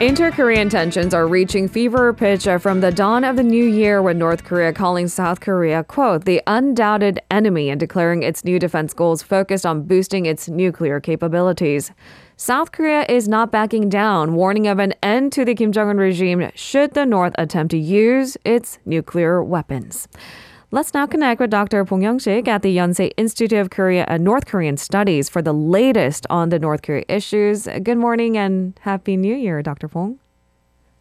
Inter Korean tensions are reaching fever pitch from the dawn of the new year with North Korea calling South Korea, quote, the undoubted enemy and declaring its new defense goals focused on boosting its nuclear capabilities. South Korea is not backing down, warning of an end to the Kim Jong un regime should the North attempt to use its nuclear weapons. Let's now connect with Dr. Bong Young-sik at the Yonsei Institute of Korea and North Korean Studies for the latest on the North Korea issues. Good morning and Happy New Year, Dr. Bong.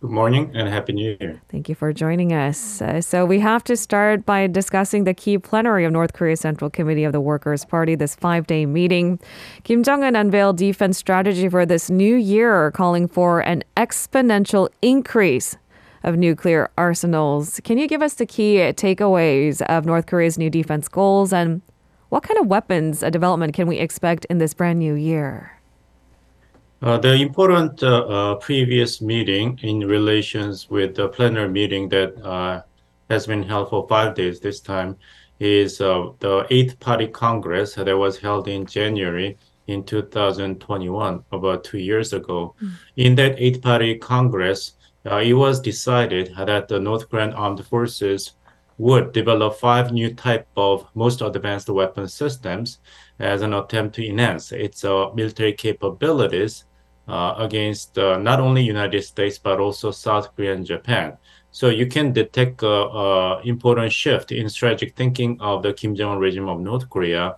Good morning and Happy New Year. Thank you for joining us. Uh, so, we have to start by discussing the key plenary of North Korea's Central Committee of the Workers' Party, this five day meeting. Kim Jong un unveiled defense strategy for this new year, calling for an exponential increase of nuclear arsenals. Can you give us the key takeaways of North Korea's new defense goals and what kind of weapons development can we expect in this brand new year? Uh, the important uh, uh, previous meeting in relations with the plenary meeting that uh, has been held for five days this time is uh, the Eighth Party Congress that was held in January in 2021, about two years ago. Mm. In that Eighth Party Congress, it was decided that the North Korean armed forces would develop five new type of most advanced weapon systems as an attempt to enhance its uh, military capabilities uh, against uh, not only United States but also South Korea and Japan. So you can detect an important shift in strategic thinking of the Kim Jong Un regime of North Korea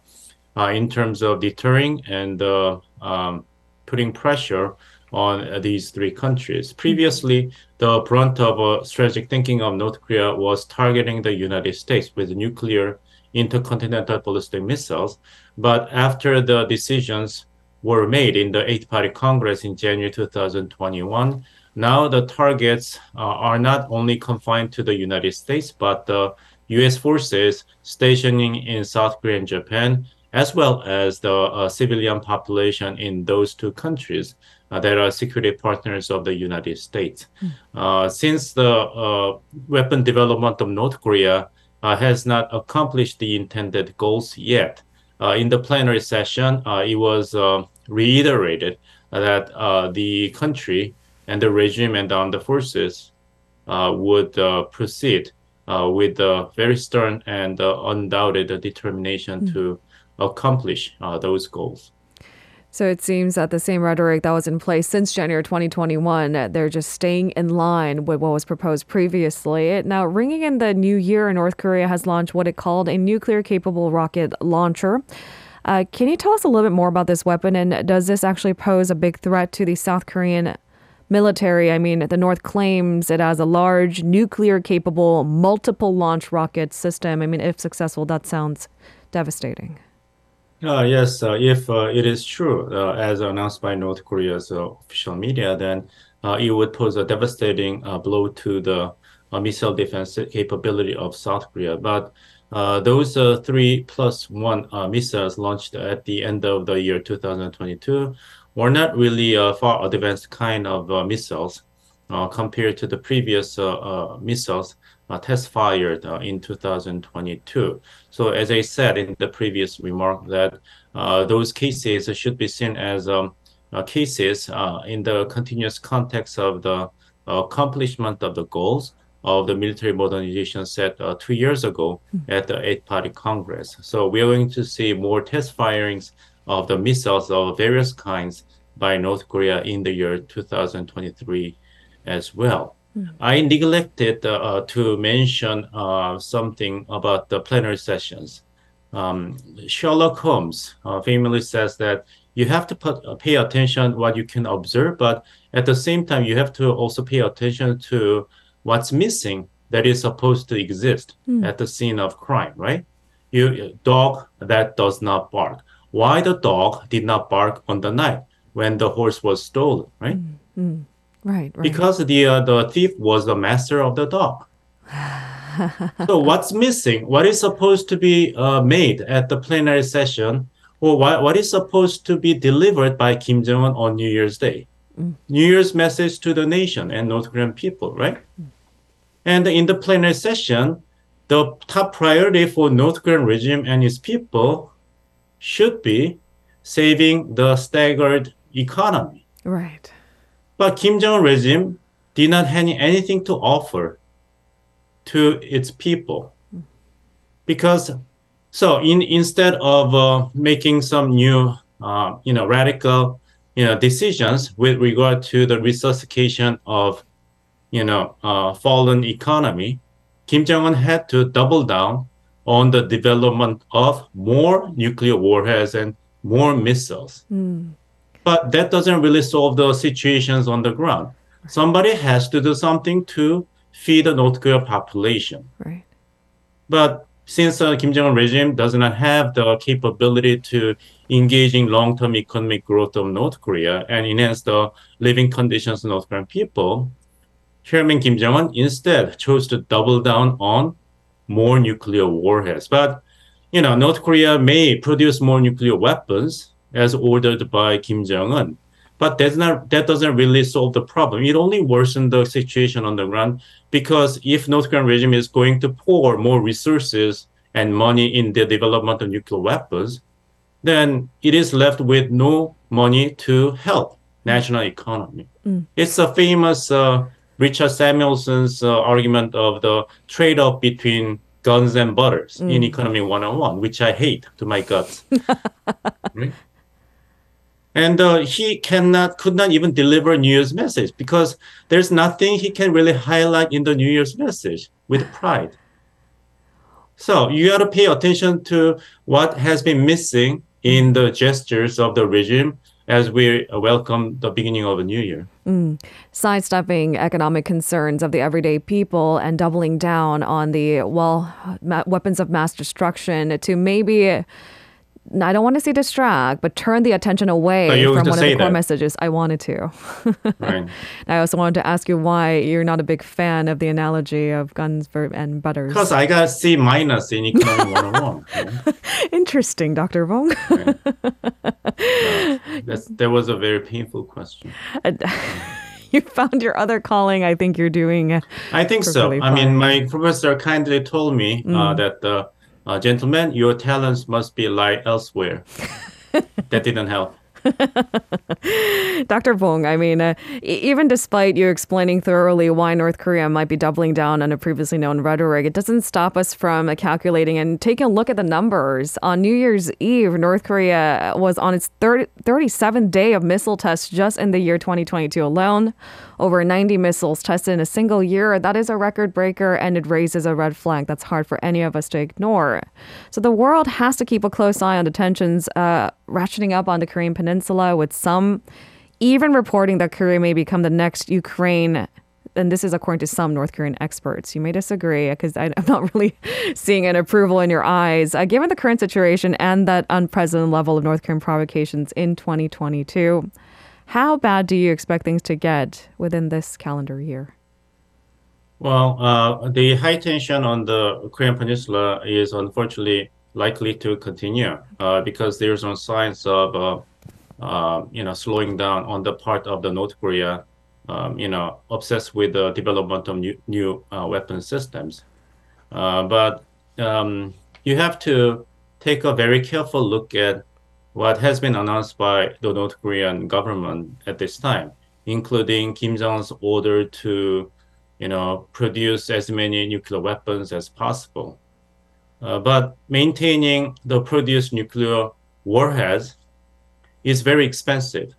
uh, in terms of deterring and uh, um, putting pressure on these three countries. Previously, the brunt of uh, strategic thinking of North Korea was targeting the United States with nuclear intercontinental ballistic missiles. But after the decisions were made in the Eighth Party Congress in January 2021, now the targets uh, are not only confined to the United States, but the U.S. forces stationing in South Korea and Japan, as well as the uh, civilian population in those two countries Uh, that are security partners of the United States. Mm. since the uh, weapon development of North Korea uh, has not accomplished the intended goals yet, uh, in the plenary session, it was reiterated that the country and the regime and the armed forces would proceed with a very stern and undoubted determination mm. to accomplish those goals. So it seems that the same rhetoric that was in place since January 2021, they're just staying in line with what was proposed previously. Now, ringing in the new year, North Korea has launched what it called a nuclear capable rocket launcher. Uh, can you tell us a little bit more about this weapon and does this actually pose a big threat to the South Korean military? I mean, the North claims it has a large nuclear capable multiple launch rocket system. I mean, if successful, that sounds devastating. Uh, yes, uh, if uh, it is true, uh, as announced by North Korea's uh, official media, then uh, it would pose a devastating blow to the missile defense capability of South Korea. But those three plus one missiles launched at the end of the year 2022 were not really far advanced kind of missiles compared to the previous missiles test fired uh, in 2022. So as I said in the previous remark that uh, those cases should be seen as um, cases in the continuous context of the accomplishment of the goals of the military modernization set uh, two years ago mm-hmm. at the Eighth Party Congress. So we are going to see more test firings of the missiles of various kinds by North Korea in the year 2023 as well. I neglected uh, to mention uh, something about the plenary sessions. Um, Sherlock Holmes uh, famously says that you have to put, uh, pay attention what you can observe, but at the same time you have to also pay attention to what's missing that is supposed to exist mm. at the scene of crime, right? You dog that does not bark. Why the dog did not bark on the night when the horse was stolen, right? Mm. Mm. Right, right. Because the uh, the thief was the master of the dog. so what's missing? What is supposed to be uh, made at the plenary session, or what, what is supposed to be delivered by Kim Jong Un on New Year's Day? Mm. New Year's message to the nation and North Korean people, right? Mm. And in the plenary session, the top priority for North Korean regime and its people should be saving the staggered economy. Right. But Kim Jong regime did not have anything to offer to its people because so in instead of uh, making some new uh, you know radical you know decisions with regard to the resuscitation of you know uh, fallen economy kim jong-un had to double down on the development of more nuclear warheads and more missiles Mm. But that doesn't really solve the situations on the ground somebody has to do something to feed the north korea population Right. but since the Kim Jong Un regime does not have the capability to engage in long-term economic growth of North Korea and enhance the living conditions of North Korean people, Chairman Kim Jong Un instead chose to double down on more nuclear warheads. But you know, North Korea may produce more nuclear weapons as ordered by Kim Jong Un, but that's not that doesn't really solve the problem. It only worsened the situation on the ground because if North Korean regime is going to pour more resources and money in the development of nuclear weapons, then it is left with no money to help national economy. Mm. It's a famous uh, Richard Samuelson's uh, argument of the trade-off between guns and butters in Economy 101, which I hate to my guts. right? And uh, he cannot, could not even deliver New Year's message because there's nothing he can really highlight in the New Year's message with pride. So you got to pay attention to what has been missing in the gestures of the regime as we welcome the beginning of a new year. sidestepping economic concerns of the everyday people and doubling down on the well ma- weapons of mass destruction to maybe I don't want to say distract, but turn the attention away from one of the core that. messages. I wanted to. Right. I also wanted to ask you why you're not a big fan of the analogy of guns and butters. Because I got C minus in Economy 101. right? Interesting, Dr. Bong. That's, that was a very painful question. you found your other calling. I think you're doing. I think so. I mean, my professor kindly told me Mm. uh, that, uh, uh, gentlemen, your talents must be lie elsewhere. that didn't help. Dr. Bong, I mean, uh, even despite you explaining thoroughly why North Korea might be doubling down on a previously known rhetoric, it doesn't stop us from calculating and taking a look at the numbers. On New Year's Eve, North Korea was on its 30, 37th day of missile tests just in the year 2022 alone. Over 90 missiles tested in a single year. That is a record breaker, and it raises a red flag that's hard for any of us to ignore. So the world has to keep a close eye on the tensions uh, ratcheting up on the Korean Peninsula, with some even reporting that Korea may become the next Ukraine. And this is according to some North Korean experts. You may disagree because I'm not really seeing an approval in your eyes. Uh, given the current situation and that unprecedented level of North Korean provocations in 2022, how bad do you expect things to get within this calendar year? Well, uh, the high tension on the Korean Peninsula is unfortunately likely to continue uh, because there's no signs of, uh, uh, you know, slowing down on the part of the North Korea, um, you know, obsessed with the development of new, new weapon systems. But um, you have to take a very careful look at what has been announced by the North Korean government at this time, including Kim Jong's order to you know, produce as many nuclear weapons as possible. Uh, but maintaining the produced nuclear warheads is very expensive.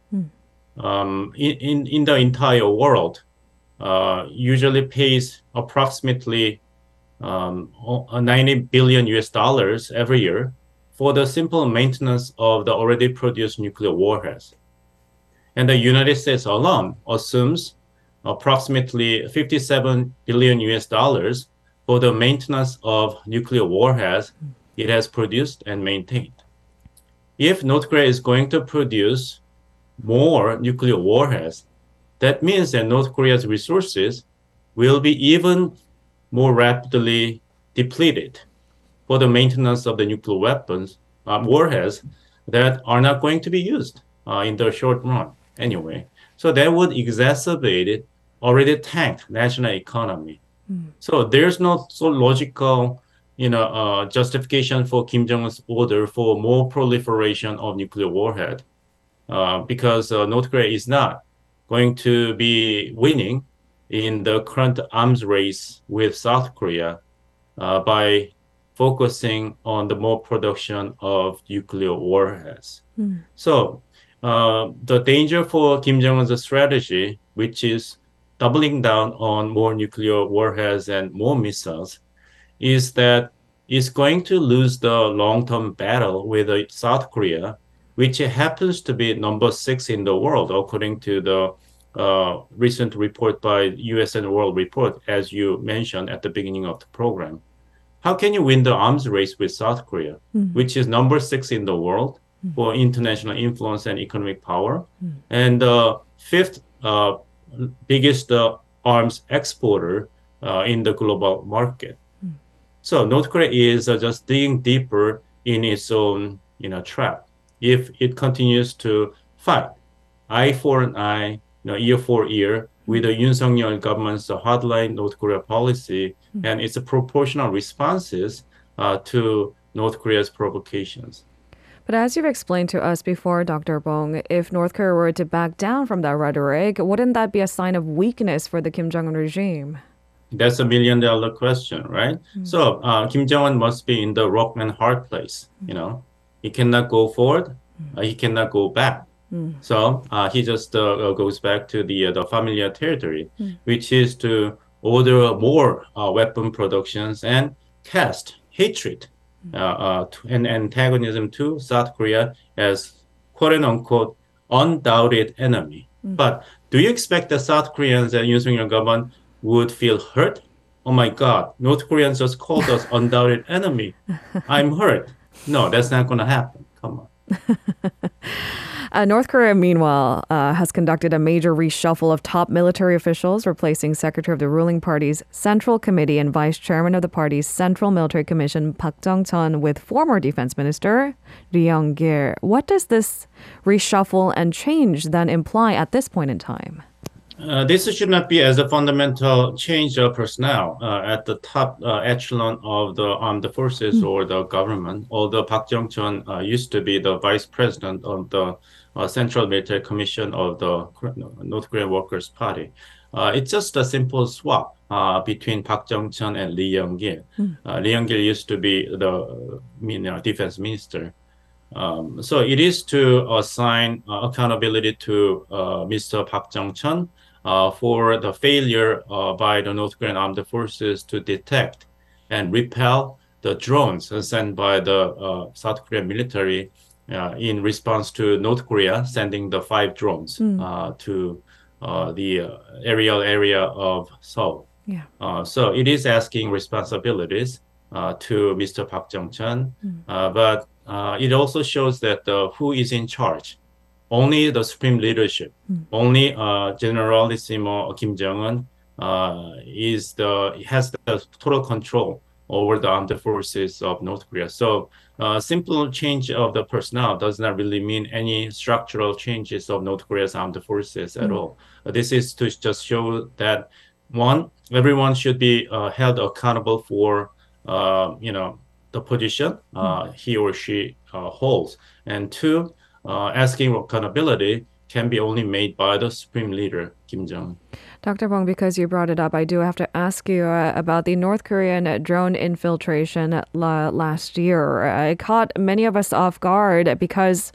Um, in, in, in the entire world, uh, usually pays approximately um, o- 90 billion US dollars every year for the simple maintenance of the already produced nuclear warheads. And the United States alone assumes approximately 57 billion US dollars for the maintenance of nuclear warheads it has produced and maintained. If North Korea is going to produce more nuclear warheads, that means that North Korea's resources will be even more rapidly depleted for the maintenance of the nuclear weapons, uh, warheads that are not going to be used uh, in the short run anyway. So that would exacerbate already tanked national economy. So there's no so logical, you know, uh, justification for Kim Jong Un's order for more proliferation of nuclear warhead, uh, because uh, North Korea is not going to be winning in the current arms race with South Korea uh, by focusing on the more production of nuclear warheads. Mm. So uh, the danger for Kim Jong Un's strategy, which is doubling down on more nuclear warheads and more missiles, is that it's going to lose the long-term battle with South Korea, which happens to be number six in the world, according to the uh, recent report by U.S. and World Report, as you mentioned at the beginning of the program. How can you win the arms race with South Korea, mm-hmm. which is number six in the world mm-hmm. for international influence and economic power, mm-hmm. and the uh, fifth uh, biggest uh, arms exporter uh, in the global market? Hmm. So North Korea is uh, just digging deeper in its own you know trap. If it continues to fight eye for an eye, you know, year for year with the Yoon Suk-yeol government's hardline North Korea policy mm-hmm. and its proportional responses uh, to North Korea's provocations. But as you've explained to us before, Dr. Bong, if North Korea were to back down from that rhetoric, wouldn't that be a sign of weakness for the Kim Jong un regime? That's a million dollar question, right? Mm-hmm. So uh, Kim Jong un must be in the rock and hard place. Mm-hmm. You know, he cannot go forward, uh, he cannot go back. Mm. So uh, he just uh, uh, goes back to the uh, the familiar territory, mm. which is to order more uh, weapon productions and cast hatred and antagonism to South Korea as quote unquote undoubted enemy. Mm. But do you expect the South Koreans and Yoon Suk-yeol government would feel hurt? Oh my God, North Koreans just called us undoubted enemy. I'm hurt. No, that's not going to happen. Come on. Uh, North Korea, meanwhile, uh, has conducted a major reshuffle of top military officials, replacing Secretary of the ruling party's Central Committee and Vice Chairman of the party's Central Military Commission, Park Jong-chun, with former Defense Minister Ri Yong-gil. What does this reshuffle and change then imply at this point in time? Uh, this should not be as a fundamental change of personnel uh, at the top uh, echelon of the armed forces mm. or the government. Although Park Jong-chun uh, used to be the vice president of the uh, Central Military Commission of the North Korean Workers' Party. Uh, it's just a simple swap uh, between Park Jong-chun and Lee Young-gil. Mm. Uh, Lee Young-gil used to be the you know, defense minister. Um, so it is to assign uh, accountability to uh, Mr. Park Jong-chun for the failure by the North Korean armed forces to detect and repel the drones sent by the South Korean military uh, in response to North Korea sending the five drones mm. uh, to uh, the uh, aerial area of Seoul. Yeah. Uh, so it is asking responsibilities uh, to Mr. Park Jong-chun, mm. but it also shows that who is in charge. Only the supreme leadership, mm. only Generalissimo Kim Jong Un is the has the total control over the armed forces of North Korea. So uh, simple change of the personnel does not really mean any structural changes of North Korea's armed forces at mm. all. Uh, this is to just show that one, everyone should be uh, held accountable for, uh, you know, the position mm. he or she uh, holds, and two, asking accountability can be only made by the supreme leader Kim Jong. Dr. Bong, because you brought it up, I do have to ask you uh, about the North Korean drone infiltration la- last year. Uh, it caught many of us off guard because.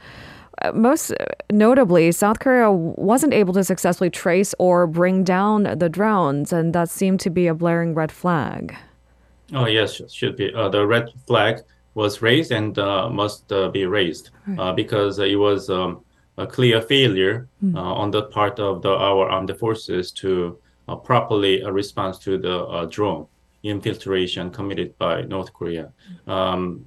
Uh, most notably, South Korea wasn't able to successfully trace or bring down the drones, and that seemed to be a blaring red flag. Oh, yes, should be. Uh, the red flag was raised and uh, must uh, be raised right. because it was um, a clear failure mm. on the part of the, our armed forces to uh, properly uh, respond to the drone infiltration committed by North Korea. Um,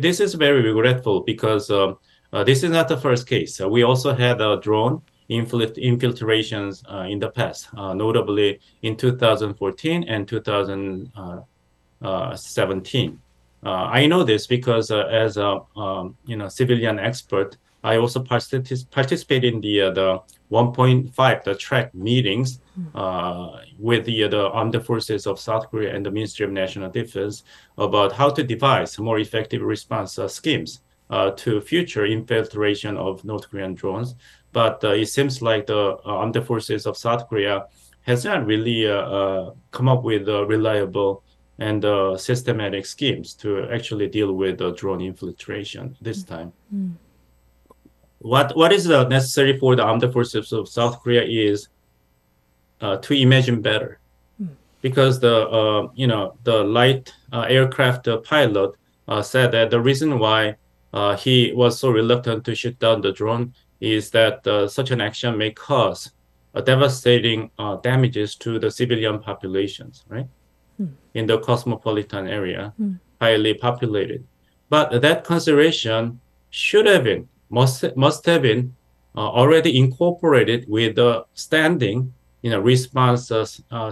this is very regretful because um, uh, this is not the first case. Uh, we also had a drone infiltrations uh, in the past, notably in 2014 and 2017. I know this because as a um, you know civilian expert, I also particip- participate in the uh, the 1.5 the track meetings hmm. uh, with the uh, the armed forces of South Korea and the Ministry of National Defense about how to devise more effective response uh, schemes uh, to future infiltration of North Korean drones. But uh, it seems like the uh, armed forces of South Korea has not really uh, uh, come up with a reliable and systematic schemes to actually deal with the drone infiltration this time. Mm. What what is necessary for the armed forces of South Korea is to imagine better because the uh, you know the light uh, aircraft pilot uh, said that the reason why uh, he was so reluctant to shoot down the drone is that uh, such an action may cause devastating uh, damages to the civilian populations, right? Hmm. In the cosmopolitan area, hmm. highly populated. But that consideration should have been, must, must have been already incorporated with the standing you know, response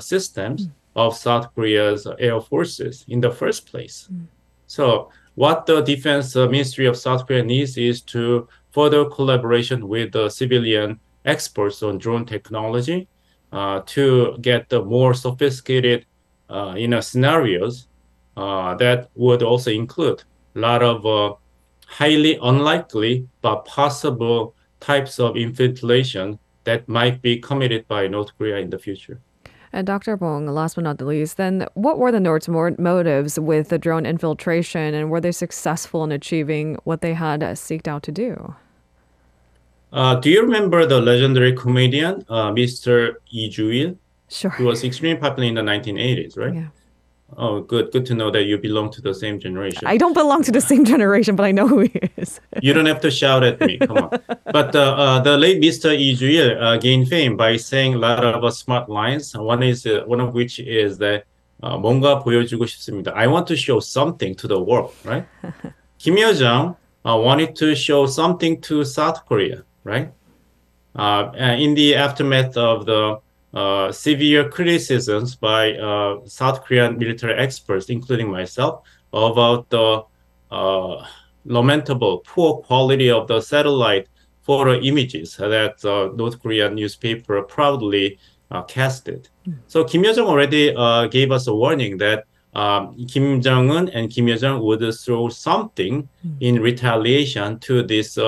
systems. Hmm of South Korea's air forces in the first place. Mm. So what the defense uh, ministry of South Korea needs is to further collaboration with the civilian experts on drone technology uh, to get the more sophisticated uh, you know scenarios uh, that would also include a lot of uh, highly unlikely but possible types of infiltration that might be committed by North Korea in the future. And Dr. Bong, last but not the least, then what were the North's motives with the drone infiltration and were they successful in achieving what they had seeked out to do? Uh, do you remember the legendary comedian, uh, Mr. Lee Ju-il? Sure. He was extremely popular in the 1980s, right? Yeah. Oh, good. Good to know that you belong to the same generation. I don't belong to the same generation, but I know who he is. you don't have to shout at me. Come on. But uh, uh, the late Mr. Lee Ju-il uh, gained fame by saying a lot of uh, smart lines. One is uh, one of which is that uh, 뭔가 보여주고 싶습니다. I want to show something to the world, right? Kim Yo Jong uh, wanted to show something to South Korea, right? in the aftermath of the uh, severe criticisms by uh, South Korean military experts, including myself, about the uh, lamentable poor quality of the satellite photo images that uh, North Korean newspaper proudly uh, casted. Mm. So Kim Yo Jong already uh, gave us a warning that um, Kim Jong Un and Kim Yo Jong would throw something mm. in retaliation to this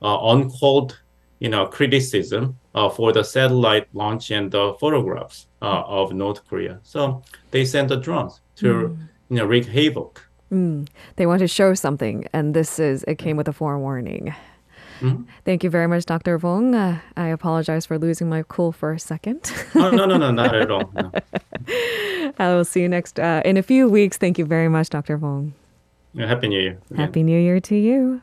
uncalled, you know, criticism uh, for the satellite launch and the photographs uh, of North Korea. So they sent the drones to mm. you know wreak havoc. Mm. They want to show something, and this is it came with a forewarning. Mm-hmm. Thank you very much, Dr. Bong. Uh, I apologize for losing my cool for a second. oh, no, no, no, not at all. No. I will see you next uh, in a few weeks. Thank you very much, Dr. Bong. Happy New Year. Again. Happy New Year to you.